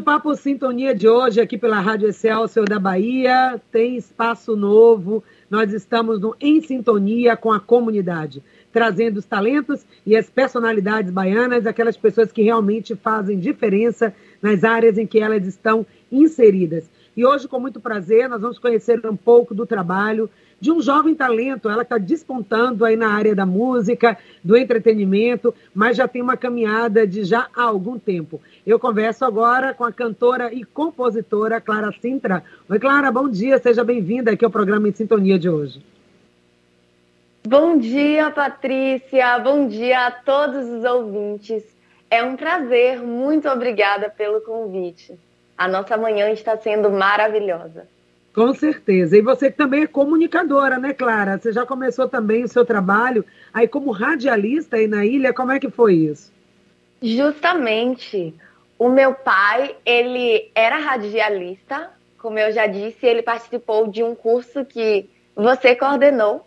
o Papo Sintonia de hoje, aqui pela Rádio Excelsior da Bahia, tem espaço novo. Nós estamos no Em Sintonia com a comunidade, trazendo os talentos e as personalidades baianas, aquelas pessoas que realmente fazem diferença nas áreas em que elas estão inseridas. E hoje, com muito prazer, nós vamos conhecer um pouco do trabalho de um jovem talento. Ela está despontando aí na área da música, do entretenimento, mas já tem uma caminhada de já há algum tempo. Eu converso agora com a cantora e compositora Clara Sintra. Oi, Clara, bom dia, seja bem-vinda aqui ao programa Em Sintonia de hoje. Bom dia, Patrícia. Bom dia a todos os ouvintes. É um prazer. Muito obrigada pelo convite. A nossa manhã está sendo maravilhosa. Com certeza. E você também é comunicadora, né, Clara? Você já começou também o seu trabalho aí como radialista aí na ilha. Como é que foi isso? Justamente. O meu pai, ele era radialista, como eu já disse, ele participou de um curso que você coordenou.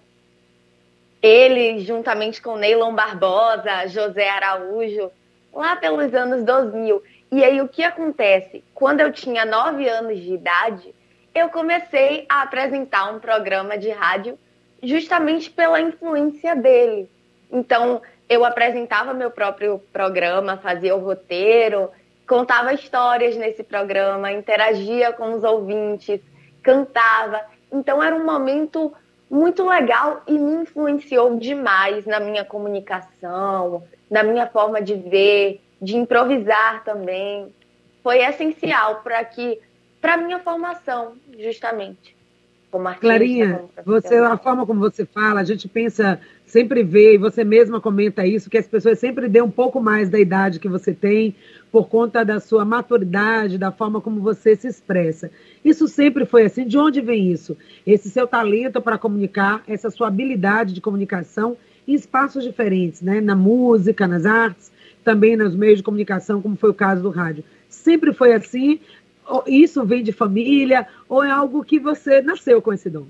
Ele, juntamente com Neilon Barbosa, José Araújo, lá pelos anos 2000. E aí, o que acontece? Quando eu tinha nove anos de idade, eu comecei a apresentar um programa de rádio justamente pela influência dele. Então, eu apresentava meu próprio programa, fazia o roteiro, contava histórias nesse programa, interagia com os ouvintes, cantava. Então, era um momento muito legal e me influenciou demais na minha comunicação, na minha forma de ver, de improvisar também. Foi essencial para que para minha formação, justamente. Como artista, Clarinha, como você, a forma como você fala, a gente pensa, sempre vê, e você mesma comenta isso, que as pessoas sempre dêem um pouco mais da idade que você tem, por conta da sua maturidade, da forma como você se expressa. Isso sempre foi assim. De onde vem isso? Esse seu talento para comunicar, essa sua habilidade de comunicação em espaços diferentes, né? Na música, nas artes, também nos meios de comunicação, como foi o caso do rádio. Sempre foi assim isso vem de família ou é algo que você nasceu com esse dom?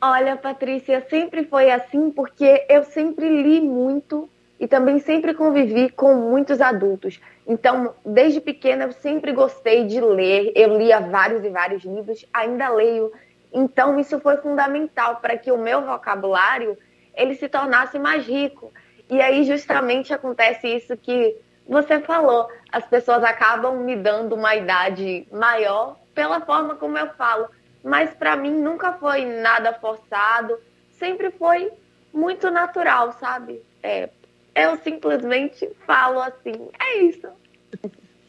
Olha, Patrícia, sempre foi assim porque eu sempre li muito e também sempre convivi com muitos adultos. Então, desde pequena eu sempre gostei de ler, eu lia vários e vários livros, ainda leio. Então, isso foi fundamental para que o meu vocabulário ele se tornasse mais rico. E aí justamente acontece isso que você falou, as pessoas acabam me dando uma idade maior pela forma como eu falo, mas para mim nunca foi nada forçado, sempre foi muito natural, sabe? É, eu simplesmente falo assim, é isso.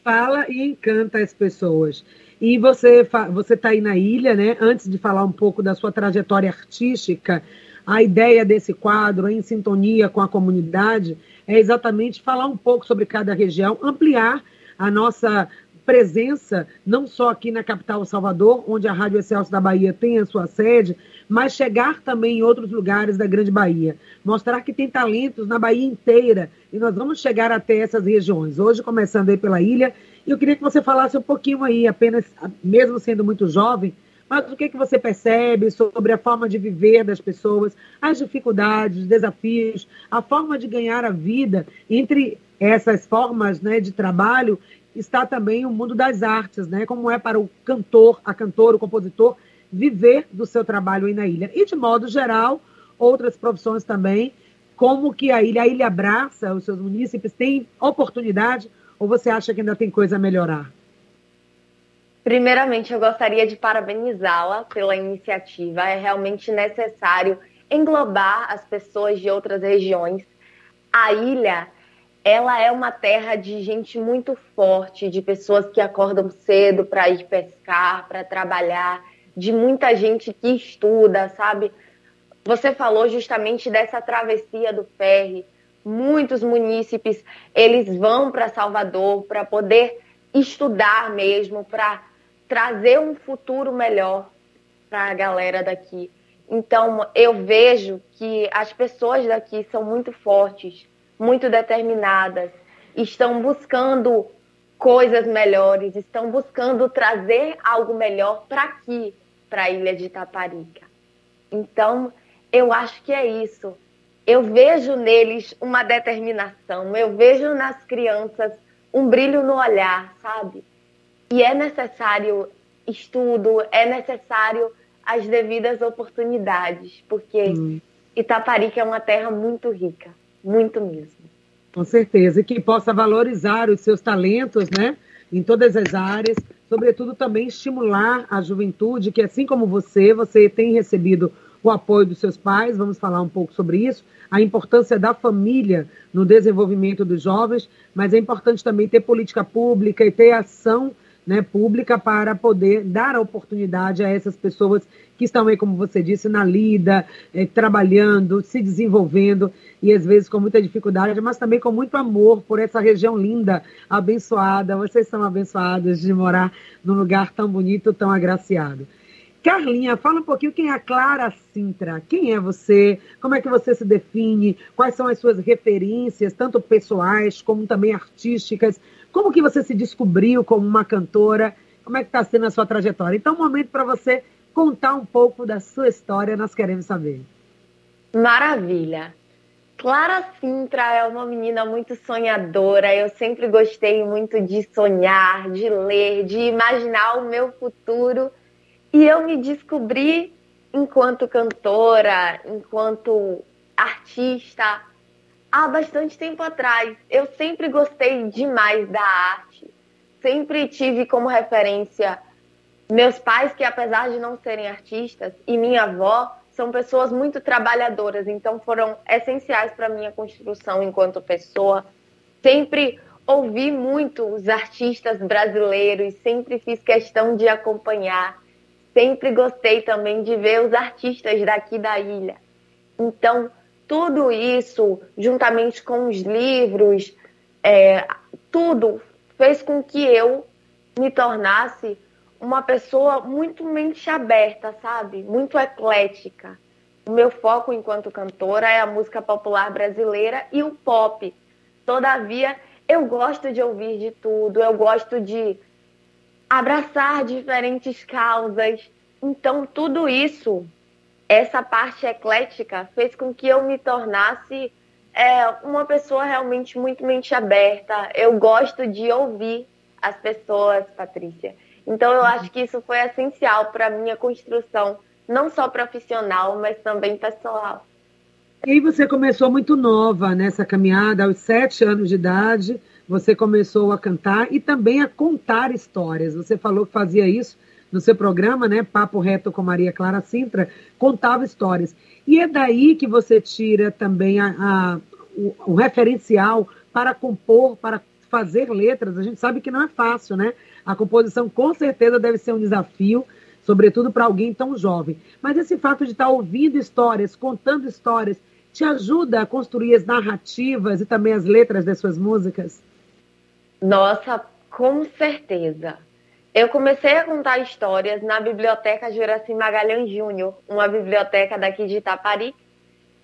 Fala e encanta as pessoas. E você você está aí na ilha, né? Antes de falar um pouco da sua trajetória artística, a ideia desse quadro em sintonia com a comunidade é exatamente falar um pouco sobre cada região, ampliar a nossa presença, não só aqui na capital Salvador, onde a Rádio Excelso da Bahia tem a sua sede, mas chegar também em outros lugares da Grande Bahia. Mostrar que tem talentos na Bahia inteira e nós vamos chegar até essas regiões. Hoje, começando aí pela ilha, eu queria que você falasse um pouquinho aí, apenas, mesmo sendo muito jovem, mas o que, que você percebe sobre a forma de viver das pessoas, as dificuldades, os desafios, a forma de ganhar a vida? Entre essas formas né, de trabalho está também o mundo das artes, né? Como é para o cantor, a cantora, o compositor viver do seu trabalho aí na ilha. E de modo geral, outras profissões também, como que a ilha, a ilha abraça os seus munícipes, tem oportunidade ou você acha que ainda tem coisa a melhorar? Primeiramente, eu gostaria de parabenizá-la pela iniciativa. É realmente necessário englobar as pessoas de outras regiões. A ilha, ela é uma terra de gente muito forte, de pessoas que acordam cedo para ir pescar, para trabalhar, de muita gente que estuda, sabe? Você falou justamente dessa travessia do ferry. Muitos munícipes, eles vão para Salvador para poder estudar mesmo, para trazer um futuro melhor para a galera daqui. Então, eu vejo que as pessoas daqui são muito fortes, muito determinadas, estão buscando coisas melhores, estão buscando trazer algo melhor para aqui, para a ilha de Itaparica. Então, eu acho que é isso. Eu vejo neles uma determinação, eu vejo nas crianças um brilho no olhar, sabe? E é necessário estudo, é necessário as devidas oportunidades, porque hum. Itaparica é uma terra muito rica, muito mesmo. Com certeza, e que possa valorizar os seus talentos, né, em todas as áreas, sobretudo também estimular a juventude, que assim como você, você tem recebido o apoio dos seus pais, vamos falar um pouco sobre isso, a importância da família no desenvolvimento dos jovens, mas é importante também ter política pública e ter ação né, pública para poder dar a oportunidade a essas pessoas que estão aí, como você disse, na lida, eh, trabalhando, se desenvolvendo e às vezes com muita dificuldade, mas também com muito amor por essa região linda, abençoada. Vocês são abençoados de morar num lugar tão bonito, tão agraciado. Carlinha, fala um pouquinho quem é a Clara Sintra. Quem é você? Como é que você se define? Quais são as suas referências, tanto pessoais como também artísticas? Como que você se descobriu como uma cantora? Como é que está sendo a sua trajetória? Então, um momento para você contar um pouco da sua história, nós queremos saber. Maravilha! Clara Sintra é uma menina muito sonhadora. Eu sempre gostei muito de sonhar, de ler, de imaginar o meu futuro. E eu me descobri enquanto cantora, enquanto artista, há bastante tempo atrás. Eu sempre gostei demais da arte. Sempre tive como referência meus pais, que apesar de não serem artistas, e minha avó, são pessoas muito trabalhadoras, então foram essenciais para minha construção enquanto pessoa. Sempre ouvi muito os artistas brasileiros, sempre fiz questão de acompanhar sempre gostei também de ver os artistas daqui da ilha. Então, tudo isso, juntamente com os livros, é, tudo fez com que eu me tornasse uma pessoa muito mente aberta, sabe? Muito eclética. O meu foco enquanto cantora é a música popular brasileira e o pop. Todavia, eu gosto de ouvir de tudo, eu gosto de abraçar diferentes causas. Então, tudo isso, essa parte eclética, fez com que eu me tornasse é, uma pessoa realmente muito mente aberta. Eu gosto de ouvir as pessoas, Patrícia. Então, eu acho que isso foi essencial para a minha construção, não só profissional, mas também pessoal. E você começou muito nova nessa caminhada, aos sete anos de idade você começou a cantar e também a contar histórias. Você falou que fazia isso no seu programa, né? Papo Reto com Maria Clara Sintra, contava histórias. E é daí que você tira também a, a o, o, referencial para compor, para fazer letras. A gente sabe que não é fácil, né? A composição com certeza deve ser um desafio, sobretudo para alguém tão jovem. Mas esse fato de estar ouvindo histórias, contando histórias, te ajuda a construir as narrativas e também as letras das suas músicas? Nossa, com certeza. Eu comecei a contar histórias na Biblioteca Juraci Magalhães Júnior, uma biblioteca daqui de Itapari,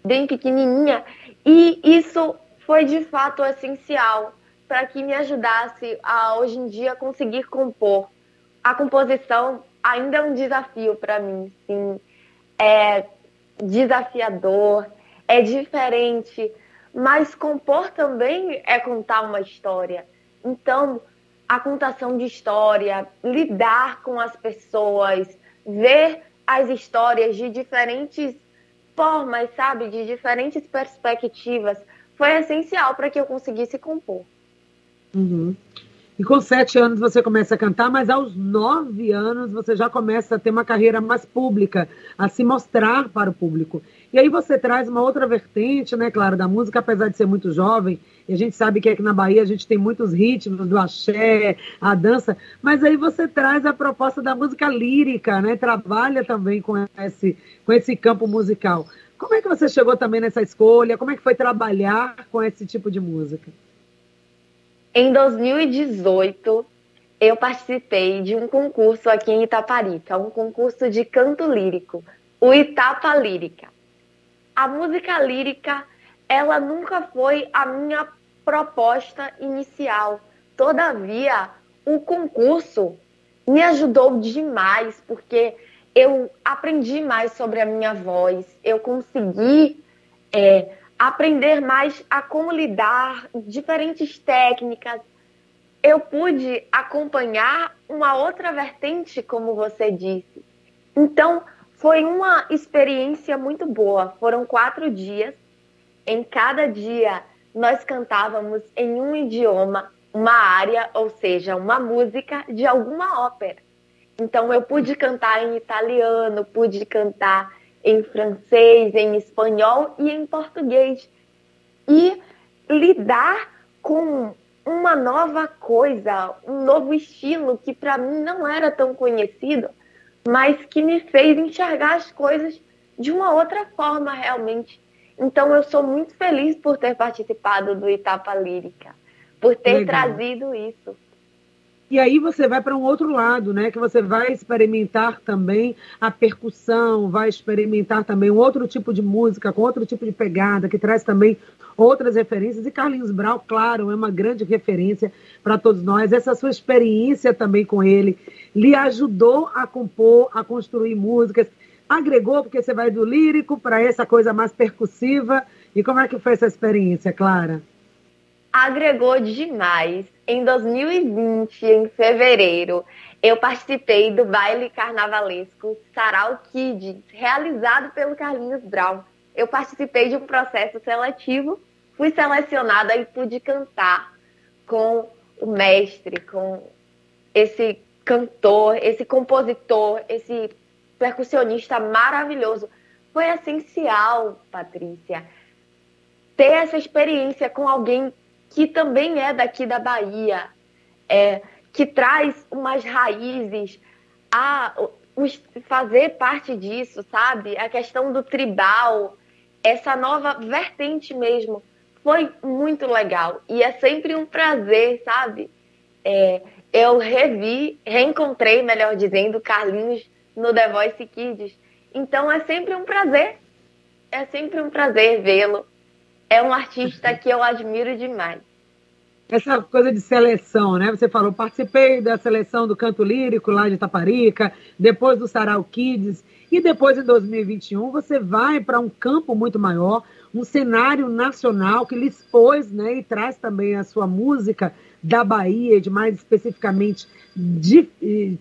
bem pequenininha, e isso foi de fato essencial para que me ajudasse a hoje em dia conseguir compor. A composição ainda é um desafio para mim, sim. É desafiador, é diferente, mas compor também é contar uma história. Então, a contação de história, lidar com as pessoas, ver as histórias de diferentes formas, sabe, de diferentes perspectivas, foi essencial para que eu conseguisse compor. Uhum. E com sete anos você começa a cantar, mas aos nove anos você já começa a ter uma carreira mais pública, a se mostrar para o público. E aí você traz uma outra vertente, né, claro, da música, apesar de ser muito jovem, e a gente sabe que aqui na Bahia a gente tem muitos ritmos do axé, a dança, mas aí você traz a proposta da música lírica, né? Trabalha também com esse, com esse campo musical. Como é que você chegou também nessa escolha? Como é que foi trabalhar com esse tipo de música? Em 2018, eu participei de um concurso aqui em Itaparica, um concurso de canto lírico, o Itapa Lírica. A música lírica, ela nunca foi a minha proposta inicial. Todavia, o concurso me ajudou demais, porque eu aprendi mais sobre a minha voz, eu consegui é, aprender mais a como lidar, diferentes técnicas, eu pude acompanhar uma outra vertente, como você disse. Então, foi uma experiência muito boa. Foram quatro dias. Em cada dia, nós cantávamos em um idioma, uma área, ou seja, uma música de alguma ópera. Então, eu pude cantar em italiano, pude cantar em francês, em espanhol e em português. E lidar com uma nova coisa, um novo estilo que para mim não era tão conhecido, mas que me fez enxergar as coisas de uma outra forma realmente. Então eu sou muito feliz por ter participado do Itapa Lírica, por ter Legal. trazido isso. E aí você vai para um outro lado, né? Que você vai experimentar também a percussão, vai experimentar também um outro tipo de música, com outro tipo de pegada, que traz também outras referências. E Carlinhos Brau, claro, é uma grande referência para todos nós. Essa sua experiência também com ele lhe ajudou a compor, a construir músicas, agregou, porque você vai do lírico para essa coisa mais percussiva. E como é que foi essa experiência, Clara? Agregou demais. Em 2020, em fevereiro, eu participei do baile carnavalesco Sarau Kids, realizado pelo Carlinhos Brown. Eu participei de um processo seletivo, fui selecionada e pude cantar com o mestre, com esse cantor, esse compositor, esse percussionista maravilhoso. Foi essencial, Patrícia, ter essa experiência com alguém que também é daqui da Bahia, é, que traz umas raízes, a fazer parte disso, sabe? A questão do tribal, essa nova vertente mesmo, foi muito legal. E é sempre um prazer, sabe? É, eu revi, reencontrei, melhor dizendo, Carlinhos no The Voice Kids. Então é sempre um prazer. É sempre um prazer vê-lo é um artista que eu admiro demais. Essa coisa de seleção, né? Você falou, participei da seleção do canto lírico lá de Taparica, depois do Sarau Kids, e depois em 2021 você vai para um campo muito maior, um cenário nacional que lhe expôs, né? E traz também a sua música da Bahia, de mais especificamente de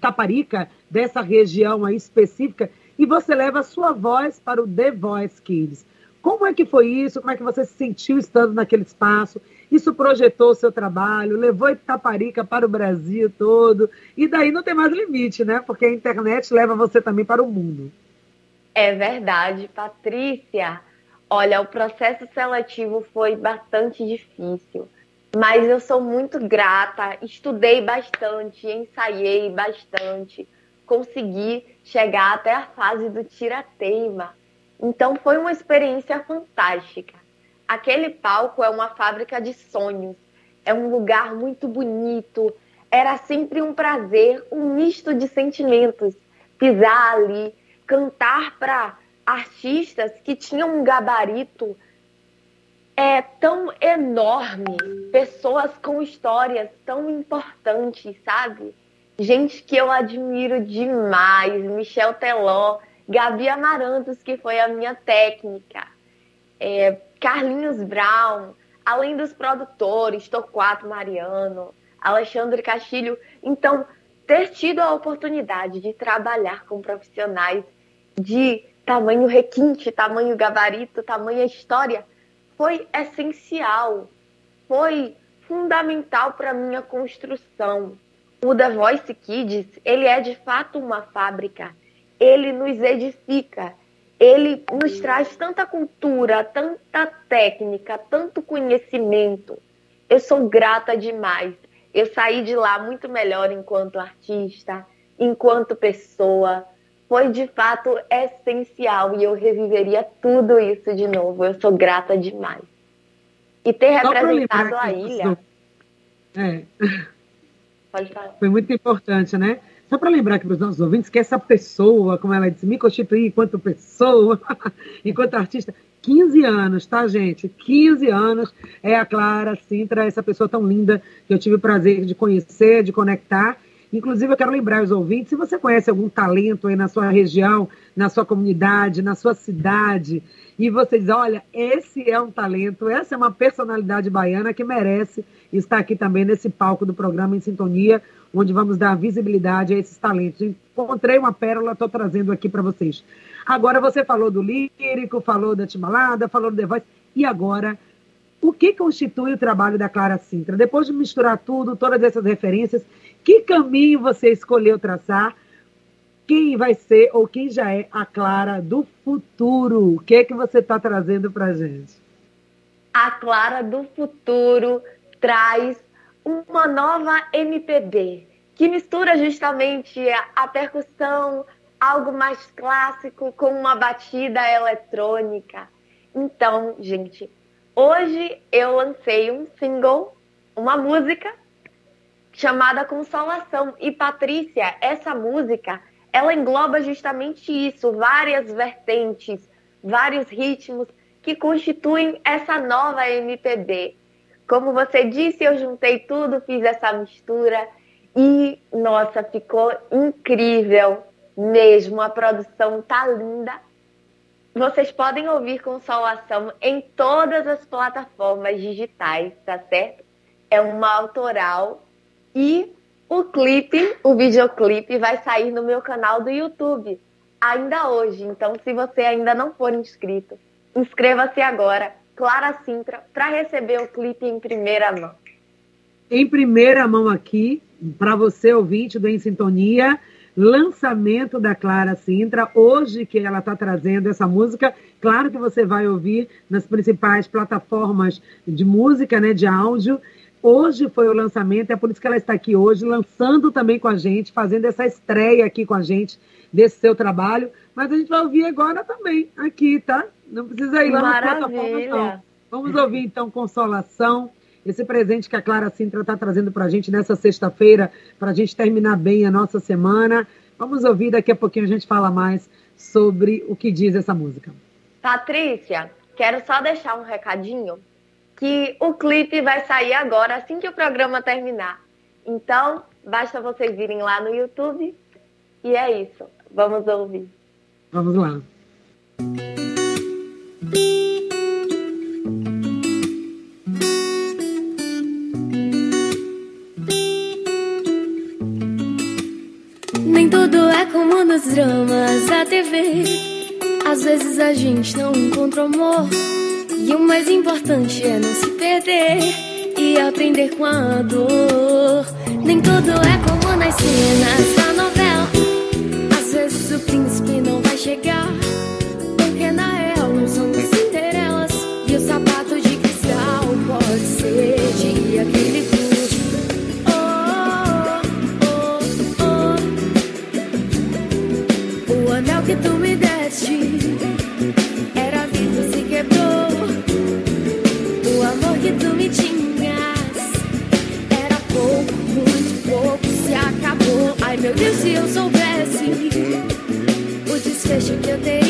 Taparica, dessa região aí específica, e você leva a sua voz para o The Voice Kids. Como é que foi isso? Como é que você se sentiu estando naquele espaço? Isso projetou o seu trabalho, levou Itaparica para o Brasil todo, e daí não tem mais limite, né? Porque a internet leva você também para o mundo. É verdade, Patrícia. Olha, o processo seletivo foi bastante difícil, mas eu sou muito grata, estudei bastante, ensaiei bastante, consegui chegar até a fase do tira-teima então foi uma experiência fantástica. Aquele palco é uma fábrica de sonhos, é um lugar muito bonito. Era sempre um prazer, um misto de sentimentos. Pisar ali, cantar para artistas que tinham um gabarito é tão enorme, pessoas com histórias tão importantes, sabe? Gente que eu admiro demais, Michel Teló, Gabi Amarantos, que foi a minha técnica, é, Carlinhos Brown, além dos produtores, Torquato Mariano, Alexandre Castilho. Então, ter tido a oportunidade de trabalhar com profissionais de tamanho requinte, tamanho gabarito, tamanho história, foi essencial, foi fundamental para a minha construção. O The Voice Kids, ele é de fato uma fábrica ele nos edifica, ele nos traz tanta cultura, tanta técnica, tanto conhecimento. Eu sou grata demais. Eu saí de lá muito melhor enquanto artista, enquanto pessoa. Foi de fato essencial e eu reviveria tudo isso de novo. Eu sou grata demais. E ter representado a ilha. É. Pode falar. Foi muito importante, né? Só para lembrar aqui para os nossos ouvintes que essa pessoa, como ela disse, me constituir enquanto pessoa, enquanto artista, 15 anos, tá, gente? 15 anos é a Clara Sintra, essa pessoa tão linda que eu tive o prazer de conhecer, de conectar. Inclusive, eu quero lembrar os ouvintes, se você conhece algum talento aí na sua região, na sua comunidade, na sua cidade, e você diz, olha, esse é um talento, essa é uma personalidade baiana que merece estar aqui também nesse palco do programa Em Sintonia, onde vamos dar visibilidade a esses talentos. Encontrei uma pérola, estou trazendo aqui para vocês. Agora você falou do lírico, falou da Timalada, falou do The Voice, e agora o que constitui o trabalho da Clara Sintra? Depois de misturar tudo, todas essas referências, que caminho você escolheu traçar? Quem vai ser ou quem já é a Clara do futuro? O que é que você está trazendo para gente? A Clara do futuro traz uma nova MPB que mistura justamente a, a percussão, algo mais clássico com uma batida eletrônica. Então, gente, Hoje eu lancei um single, uma música chamada Consolação. E Patrícia, essa música, ela engloba justamente isso, várias vertentes, vários ritmos que constituem essa nova MPB. Como você disse, eu juntei tudo, fiz essa mistura e nossa, ficou incrível mesmo. A produção tá linda vocês podem ouvir Consolação em todas as plataformas digitais, tá certo? É uma autoral e o clipe, o videoclipe vai sair no meu canal do YouTube ainda hoje. Então, se você ainda não for inscrito, inscreva-se agora, Clara Sintra, para receber o clipe em primeira mão. Em primeira mão aqui, para você ouvinte do Em Sintonia, lançamento da Clara Sintra, hoje que ela está trazendo essa música. Claro que você vai ouvir nas principais plataformas de música, né, de áudio. Hoje foi o lançamento, é por isso que ela está aqui hoje, lançando também com a gente, fazendo essa estreia aqui com a gente desse seu trabalho. Mas a gente vai ouvir agora também, aqui, tá? Não precisa ir lá Maravilha. nas plataformas, não. Vamos ouvir então Consolação esse presente que a Clara Sintra está trazendo para a gente nessa sexta-feira, para a gente terminar bem a nossa semana. Vamos ouvir, daqui a pouquinho a gente fala mais sobre o que diz essa música. Patrícia, quero só deixar um recadinho que o clipe vai sair agora, assim que o programa terminar. Então, basta vocês irem lá no YouTube e é isso. Vamos ouvir. Vamos lá. Nos dramas da TV. Às vezes a gente não encontra amor. E o mais importante é não se perder e aprender com a dor. Nem tudo é como nas cenas da novela. Às vezes o príncipe não vai chegar. Porque na real não somos Cinderelas. E o sapato de cristal pode ser Ai meu Deus, se eu soubesse o desfecho que eu teria,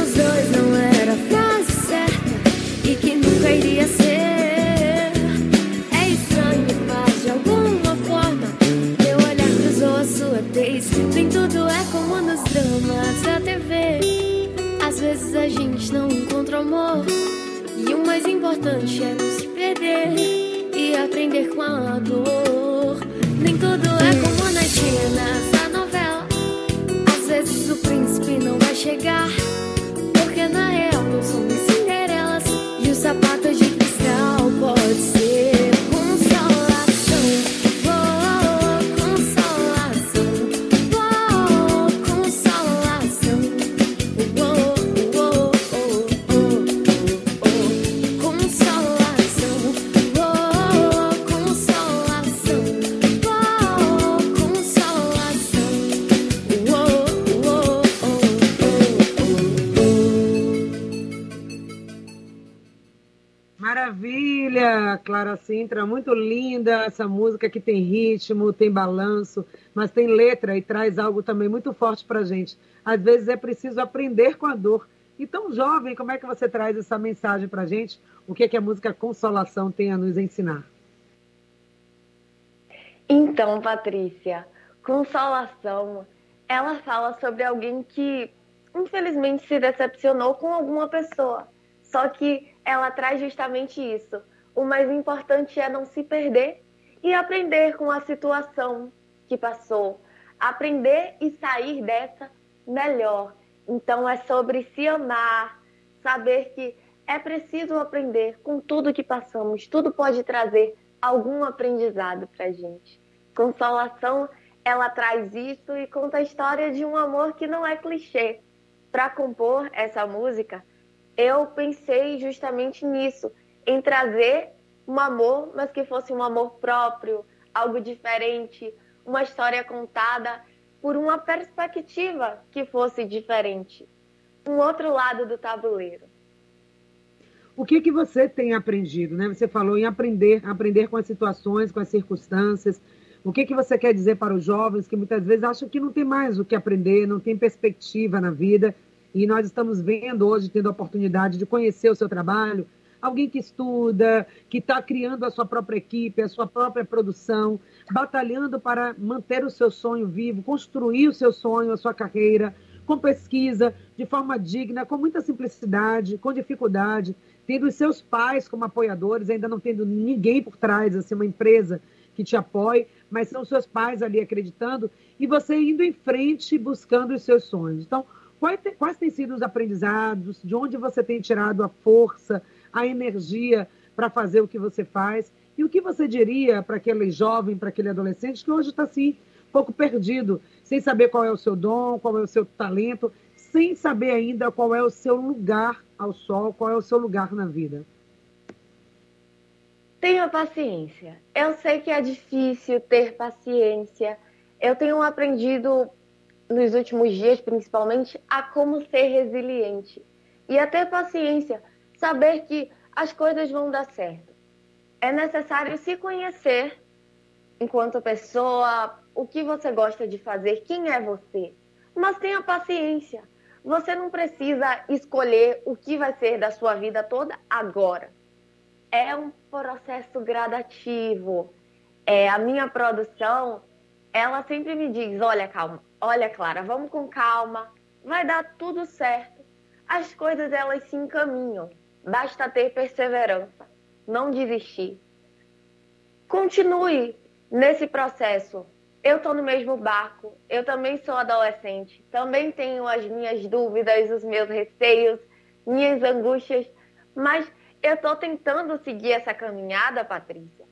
nos dois não era a frase certa e que nunca iria ser. É estranho, mas de alguma forma meu olhar cruzou a sua tez. Nem tudo é como nos dramas da TV. Às vezes a gente não encontra amor. E o mais importante é não se perder e aprender com a dor. Nem tudo é como nas cenas vezes o príncipe não vai chegar. Cinderelas. Clara Sintra, muito linda essa música que tem ritmo, tem balanço, mas tem letra e traz algo também muito forte para gente. Às vezes é preciso aprender com a dor. E tão jovem, como é que você traz essa mensagem para gente? O que, é que a música Consolação tem a nos ensinar? Então, Patrícia, Consolação, ela fala sobre alguém que infelizmente se decepcionou com alguma pessoa. Só que ela traz justamente isso. O mais importante é não se perder e aprender com a situação que passou. Aprender e sair dessa melhor. Então é sobre se amar, saber que é preciso aprender com tudo que passamos. Tudo pode trazer algum aprendizado para gente. Consolação, ela traz isso e conta a história de um amor que não é clichê. Para compor essa música, eu pensei justamente nisso, em trazer um amor, mas que fosse um amor próprio, algo diferente, uma história contada por uma perspectiva que fosse diferente, um outro lado do tabuleiro. O que que você tem aprendido, né? Você falou em aprender, aprender com as situações, com as circunstâncias. O que que você quer dizer para os jovens que muitas vezes acham que não tem mais o que aprender, não tem perspectiva na vida e nós estamos vendo hoje, tendo a oportunidade de conhecer o seu trabalho, alguém que estuda, que está criando a sua própria equipe, a sua própria produção, batalhando para manter o seu sonho vivo, construir o seu sonho, a sua carreira, com pesquisa, de forma digna, com muita simplicidade, com dificuldade, tendo os seus pais como apoiadores, ainda não tendo ninguém por trás, assim, uma empresa que te apoie, mas são seus pais ali acreditando e você indo em frente buscando os seus sonhos. Então, Quais, quais têm sido os aprendizados? De onde você tem tirado a força, a energia para fazer o que você faz? E o que você diria para aquele jovem, para aquele adolescente que hoje está assim, um pouco perdido, sem saber qual é o seu dom, qual é o seu talento, sem saber ainda qual é o seu lugar ao sol, qual é o seu lugar na vida? Tenha paciência. Eu sei que é difícil ter paciência. Eu tenho aprendido nos últimos dias, principalmente, a como ser resiliente e a ter paciência, saber que as coisas vão dar certo. É necessário se conhecer enquanto pessoa, o que você gosta de fazer, quem é você. Mas tenha paciência. Você não precisa escolher o que vai ser da sua vida toda agora. É um processo gradativo. É, a minha produção, ela sempre me diz: olha, calma, Olha, Clara, vamos com calma, vai dar tudo certo. As coisas elas se encaminham. Basta ter perseverança, não desistir. Continue nesse processo. Eu estou no mesmo barco, eu também sou adolescente, também tenho as minhas dúvidas, os meus receios, minhas angústias, mas eu estou tentando seguir essa caminhada, Patrícia,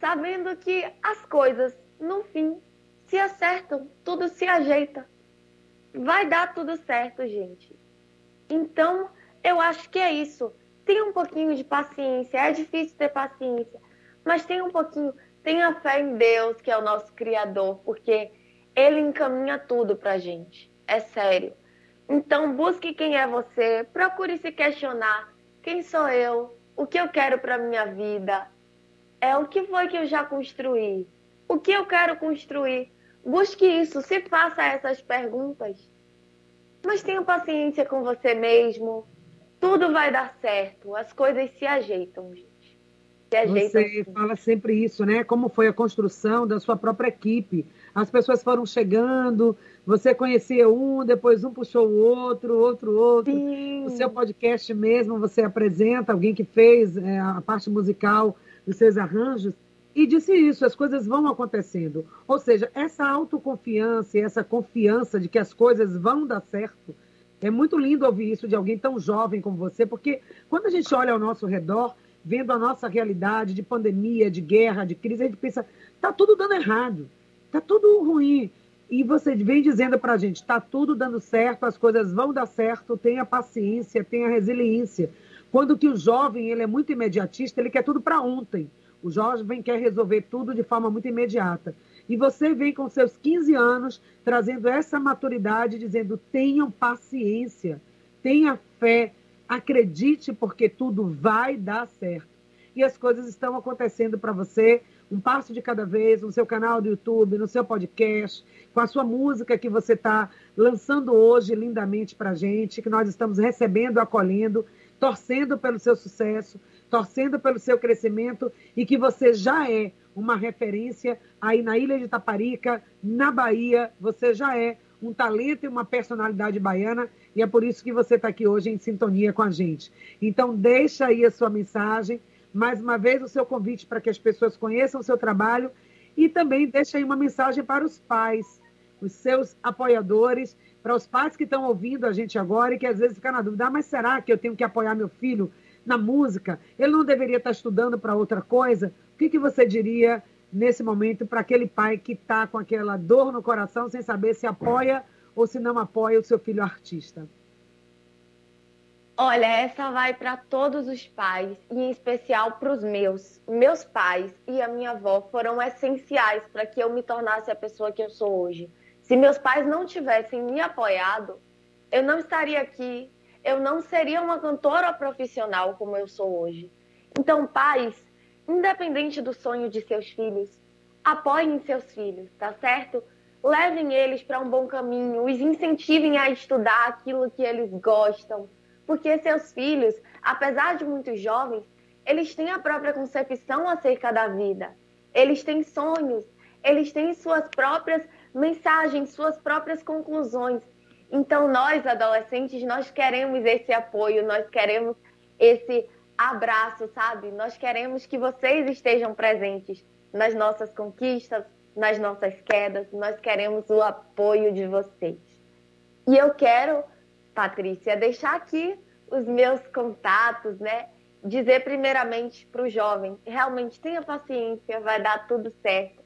sabendo que as coisas, no fim, se acertam, tudo se ajeita. Vai dar tudo certo, gente. Então, eu acho que é isso. Tenha um pouquinho de paciência. É difícil ter paciência, mas tenha um pouquinho. Tenha fé em Deus, que é o nosso Criador, porque Ele encaminha tudo pra gente. É sério. Então, busque quem é você. Procure se questionar. Quem sou eu? O que eu quero para minha vida? É o que foi que eu já construí? O que eu quero construir? Busque isso, se faça essas perguntas. Mas tenha paciência com você mesmo. Tudo vai dar certo. As coisas se ajeitam, gente. Se ajeitam. Você fala sempre isso, né? Como foi a construção da sua própria equipe. As pessoas foram chegando, você conhecia um, depois um puxou o outro, outro, outro. Sim. O seu podcast mesmo, você apresenta alguém que fez é, a parte musical dos seus arranjos. E disse isso, as coisas vão acontecendo. Ou seja, essa autoconfiança e essa confiança de que as coisas vão dar certo, é muito lindo ouvir isso de alguém tão jovem como você, porque quando a gente olha ao nosso redor, vendo a nossa realidade de pandemia, de guerra, de crise, a gente pensa, tá tudo dando errado, tá tudo ruim. E você vem dizendo para a gente, tá tudo dando certo, as coisas vão dar certo, tenha paciência, tenha resiliência. Quando que o jovem ele é muito imediatista, ele quer tudo para ontem. O jovem quer resolver tudo de forma muito imediata. E você vem com seus 15 anos trazendo essa maturidade, dizendo: tenham paciência, tenha fé, acredite, porque tudo vai dar certo. e as coisas estão acontecendo para você, um passo de cada vez, no seu canal do YouTube, no seu podcast, com a sua música que você está lançando hoje lindamente para a gente, que nós estamos recebendo, acolhendo, torcendo pelo seu sucesso, torcendo pelo seu crescimento e que você já é uma referência aí na Ilha de Taparica, na Bahia, você já é um talento e uma personalidade baiana e é por isso que você está aqui hoje em sintonia com a gente. Então, deixa aí a sua mensagem, mais uma vez o seu convite para que as pessoas conheçam o seu trabalho e também deixa aí uma mensagem para os pais, os seus apoiadores, para os pais que estão ouvindo a gente agora e que às vezes ficam na dúvida, ah, mas será que eu tenho que apoiar meu filho na música? Ele não deveria estar estudando para outra coisa? Que, que você diria nesse momento para aquele pai que está com aquela dor no coração sem saber se apoia ou se não apoia o seu filho artista? Olha, essa vai para todos os pais, e em especial para os meus. Meus pais e a minha avó foram essenciais para que eu me tornasse a pessoa que eu sou hoje. Se meus pais não tivessem me apoiado, eu não estaria aqui, eu não seria uma cantora profissional como eu sou hoje. Então, pais, independente do sonho de seus filhos, apoiem seus filhos, tá certo? Levem eles para um bom caminho, os incentivem a estudar aquilo que eles gostam porque seus filhos, apesar de muito jovens, eles têm a própria concepção acerca da vida. Eles têm sonhos, eles têm suas próprias mensagens, suas próprias conclusões. Então, nós, adolescentes, nós queremos esse apoio, nós queremos esse abraço, sabe? Nós queremos que vocês estejam presentes nas nossas conquistas, nas nossas quedas, nós queremos o apoio de vocês. E eu quero Patrícia, deixar aqui os meus contatos, né? Dizer primeiramente para o jovem, realmente tenha paciência, vai dar tudo certo.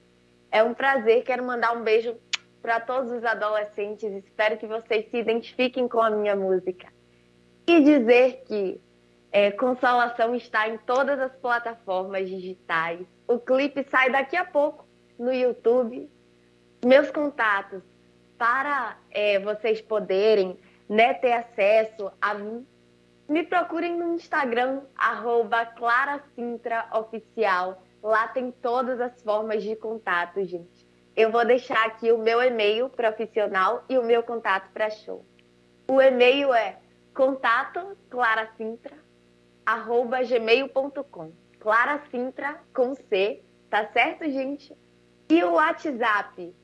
É um prazer, quero mandar um beijo para todos os adolescentes, espero que vocês se identifiquem com a minha música. E dizer que é, Consolação está em todas as plataformas digitais. O clipe sai daqui a pouco no YouTube. Meus contatos para é, vocês poderem né, ter acesso a mim, me procurem no Instagram, arroba claracintraoficial. Lá tem todas as formas de contato, gente. Eu vou deixar aqui o meu e-mail profissional e o meu contato para show. O e-mail é contato arroba gmail.com. Clara Sintra com C, tá certo, gente? E o WhatsApp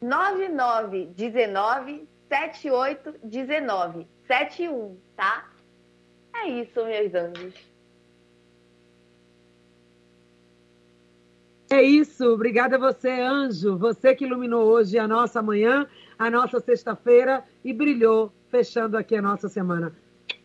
9919 7819. 71, tá? É isso, meus anjos. É isso, obrigada a você, anjo. Você que iluminou hoje a nossa manhã, a nossa sexta-feira e brilhou, fechando aqui a nossa semana.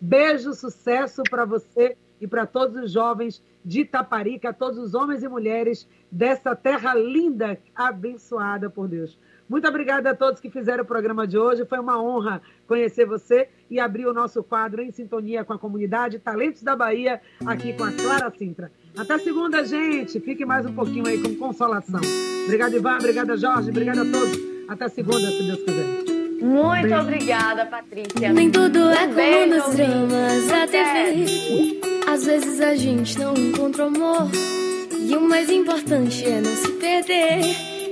Beijo, sucesso para você e para todos os jovens de Itaparica, todos os homens e mulheres dessa terra linda, abençoada por Deus. Muito obrigada a todos que fizeram o programa de hoje. Foi uma honra conhecer você e abrir o nosso quadro em sintonia com a comunidade Talentos da Bahia, aqui com a Clara Sintra. Até segunda, gente. Fique mais um pouquinho aí com consolação. Obrigada, Ivan. Obrigada, Jorge. Obrigada a todos. Até segunda, se Deus quiser. Muito obrigada, Patrícia. Nem tudo é como beijo, nos dramas da TV. Às vezes a gente não encontra amor. E o mais importante é não se perder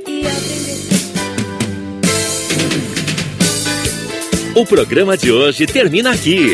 e aprender. O programa de hoje termina aqui.